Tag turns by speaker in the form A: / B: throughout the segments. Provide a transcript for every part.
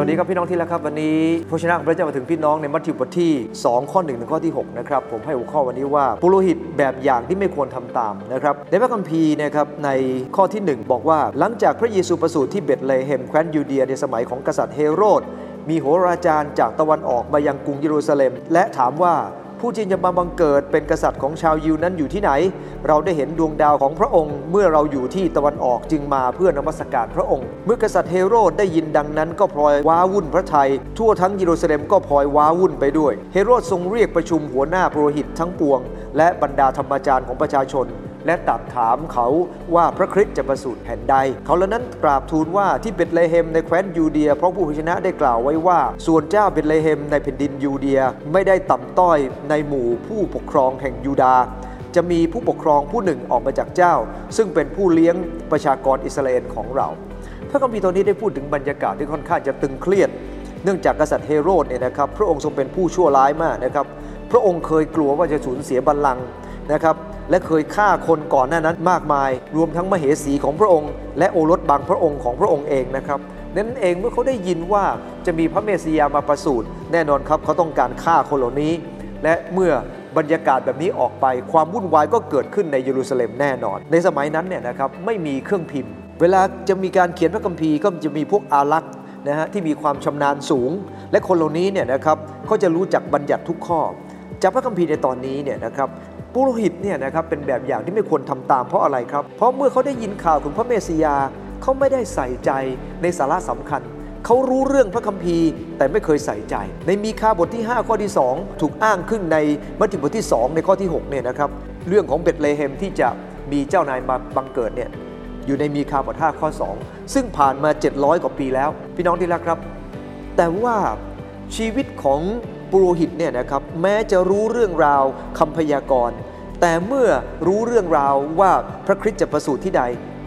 A: วัสดีครับพี่น้องที่รักครับวันนี้พระชนะของพระเจ้ามาถึงพี่น้องในมัทธิวบทที่ 2 ข้อ1ถึงข้อที่6นะครับผมให้หัวข้อวันนี้ว่าปุโรหิตแบบอย่างที่ไม่ควรทำตามนะครับในพระคัมภีร์นะครับในข้อที่ 1 บอกว่า หลังจากพระเยซูประสูติที่เบธเลเฮมแคว้นยูเดียในสมัยของกษัตริย์เฮโรดมีโหราจารย์จากตะวันออกมายังกรุงเยรูซาเล็ม และถามว่า ผู้ที่จะมาบังเกิดเป็นกษัตริย์ของชาวยิวนั้นอยู่ที่ไหน เราได้เห็นดวงดาวของพระองค์ เมื่อเราอยู่ที่ตะวันออกจึงมาเพื่อนมัสการพระองค์ เมื่อกษัตริย์เฮโรดได้ยินดังนั้นก็พลอยว้าวุ่นพระทัยทั่วทั้งเยรูซาเล็มก็พลอยว้าวุ่นไปด้วย เฮโรดทรงเรียกประชุมหัวหน้าปรหิตทั้งปวง และบรรดาธรรมจารย์ของประชาชน และตรัสถามเขาว่าพระคริสต์จะประสูติแห่งใด เขาเหล่านั้นกราบทูลว่าที่เบธเลเฮมในแคว้นยูเดีย เพราะผู้เผยชนะได้กล่าวไว้ว่า ส่วนเจ้าเบธเลเฮมในแผ่นดินยูเดียไม่ได้ต่ำต้อยในหมู่ผู้ปกครองแห่งยูดาจะมีผู้ปกครองผู้หนึ่งออกมาจากเจ้า ซึ่งเป็นผู้เลี้ยงประชากรอิสราเอลของเรา พระคัมภีร์ตอนนี้ได้พูดถึงบรรยากาศที่ค่อนข้างจะตึงเครียด เนื่องจากกษัตริย์เฮโรดเนี่ยนะครับพระองค์ทรงเป็นผู้ชั่วร้ายมากนะครับพระองค์เคยกลัวว่าจะสูญเสียบัลลังก์นะครับ และเคยฆ่าคนก่อนหน้านั้นมากมาย รวมทั้งมเหสีของพระองค์ และโอรสบางพระองค์ของพระองค์เองนะครับนั้นเองเมื่อเขาได้ยินว่าจะมีพระเมสสิยามาประสูติแน่นอนครับเขาต้องการฆ่าคนเหล่านี้ และเมื่อบรรยากาศแบบนี้ออกไป ความวุ่นวายก็เกิดขึ้นในเยรูซาเล็มแน่นอน ในสมัยนั้นเนี่ยนะครับไม่มีเครื่องพิมพ์ เวลาจะมีการเขียนพระคัมภีร์ก็จะมีพวกอารักษ์นะฮะที่มีความชำนาญสูง และคนเหล่านี้เนี่ยนะครับเขาจะรู้จักบัญญัติทุกข้อจากพระคัมภีร์ในตอนนี้เนี่ยนะครับ ปุโรหิตเนี่ยนะครับเป็นแบบอย่างที่ไม่ควรทำตามเพราะอะไรครับ เพราะเมื่อเขาได้ยินข่าวถึงพระเมสสิยาเขาไม่ได้ใส่ใจในสาระสำคัญ เขารู้เรื่องพระคัมภีร์แต่ไม่เคยใส่ใจ ในมีคาบทที่ 5 ข้อที่ 2 ถูกอ้างขึ้นในมัทธิวบทที่ 2 ในข้อที่6เนี่ยนะครับเรื่องของเบธเลเฮมที่จะมีเจ้านายมาบังเกิดเนี่ยอยู่ในมีคาบท5ข้อ 2 ซึ่งผ่านมา 700 กว่าปีแล้ว พี่น้องที่รักครับ แต่ว่าชีวิตของ ปุโรหิตเนี่ยนะครับแม้จะรู้เรื่องราวคำพยากรณ์ แต่เมื่อรู้เรื่องราวว่าพระคริสต์จะประสูติที่ใด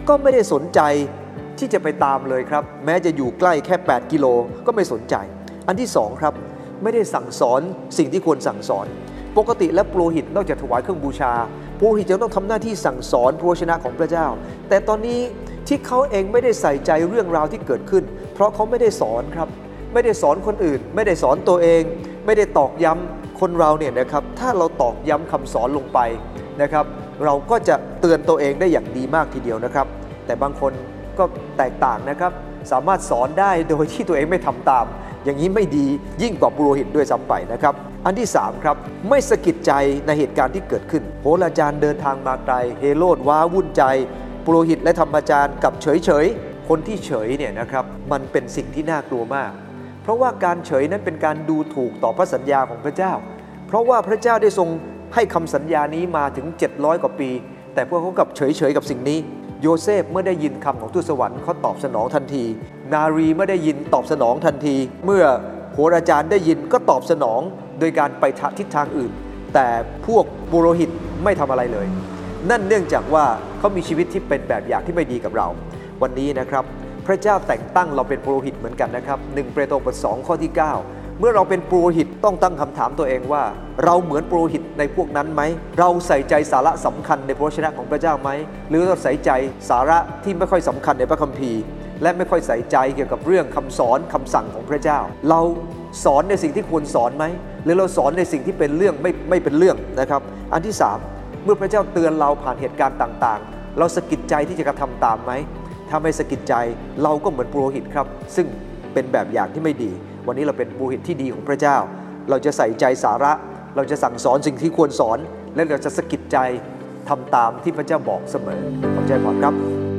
A: ก็ไม่ได้สนใจที่จะไปตามเลยครับ แม้จะอยู่ใกล้แค่ 8 กิโลก็ไม่สนใจ อันที่สองครับไม่ได้สั่งสอนสิ่งที่ควรสั่งสอน ปกติและปุโรหิตนอกจากถวายเครื่องบูชาปุโรหิตจะต้องทำหน้าที่สั่งสอนพระวชนะของพระเจ้า แต่ตอนนี้ที่เขาเองไม่ได้ใส่ใจเรื่องราวที่เกิดขึ้น เพราะเขาไม่ได้สอนครับ ไม่ได้สอนคนอื่น ไม่ได้สอนตัวเอง ไม่ได้ตอกย้ำคนเราเนี่ยนะครับถ้าเราตอกย้ำคำสอนลงไปนะครับ เราก็จะเตือนตัวเองได้อย่างดีมากทีเดียวนะครับ แต่บางคนก็แตกต่างนะครับ สามารถสอนได้โดยที่ตัวเองไม่ทำตาม อย่างนี้ไม่ดียิ่งกว่าบุโรหิตด้วยซ้ำไปนะครับ อันที่3ครับไม่สะกิดใจในเหตุการณ์ที่เกิดขึ้นโหราจารย์เดินทางมาไกลเฮโรดว้าวุ่นใจปุโรหิตและธรรมจารย์กับเฉยเฉยคนที่เฉยเนี่ยนะครับมันเป็นสิ่งที่น่ากลัวมาก เพราะว่าการเฉยนั้นเป็นการดูถูกต่อพระสัญญาของพระเจ้า เพราะว่าพระเจ้าได้ทรงให้คำสัญญานี้มาถึง 700 กว่าปี แต่พวกเขากับเฉยๆกับสิ่งนี้ โยเซฟเมื่อได้ยินคำของทูตสวรรค์เขาตอบสนองทันที นารีเมื่อได้ยินตอบสนองทันที เมื่อโหราจารย์ได้ยินก็ตอบสนองโดยการไปทิศทางอื่น แต่พวกบุโรหิตไม่ทำอะไรเลย นั่นเนื่องจากว่าเขามีชีวิตที่เป็นแบบอย่างที่ไม่ดีกับเรา วันนี้นะครับ พระเจ้าแต่งตั้งเราเป็นปุโรหิตเหมือนกันนะครับ1เปโตรบท2ข้อที่ 9 เมื่อเราเป็นปุโรหิตต้องตั้งคำถามตัวเองว่า เราเหมือนปุโรหิตในพวกนั้นไหม เราใส่ใจสาระสำคัญในพระวจนะของพระเจ้าไหม หรือเราใส่ใจสาระที่ไม่ค่อยสำคัญในพระคัมภีร์ และไม่ค่อยใส่ใจเกี่ยวกับเรื่องคำสอนคำสั่งของพระเจ้า เราสอนในสิ่งที่ควรสอนไหม หรือเราสอนในสิ่งที่เป็นเรื่องไม่ไม่เป็นเรื่องนะครับ อันที่ 3 เมื่อพระเจ้าเตือนเราผ่านเหตุการณ์ต่าง ๆ เราสะกิดใจที่จะกระทำตามไหม ถ้าไม่สะกิดใจเราก็เหมือนปุโรหิตครับ ซึ่งเป็นแบบอย่างที่ไม่ดี วันนี้เราเป็นปุโรหิตที่ดีของพระเจ้า เราจะใส่ใจสาระ เราจะสั่งสอนสิ่งที่ควรสอน และเราจะสะกิดใจทำตามที่พระเจ้าบอกเสมอขอบใจพอครับ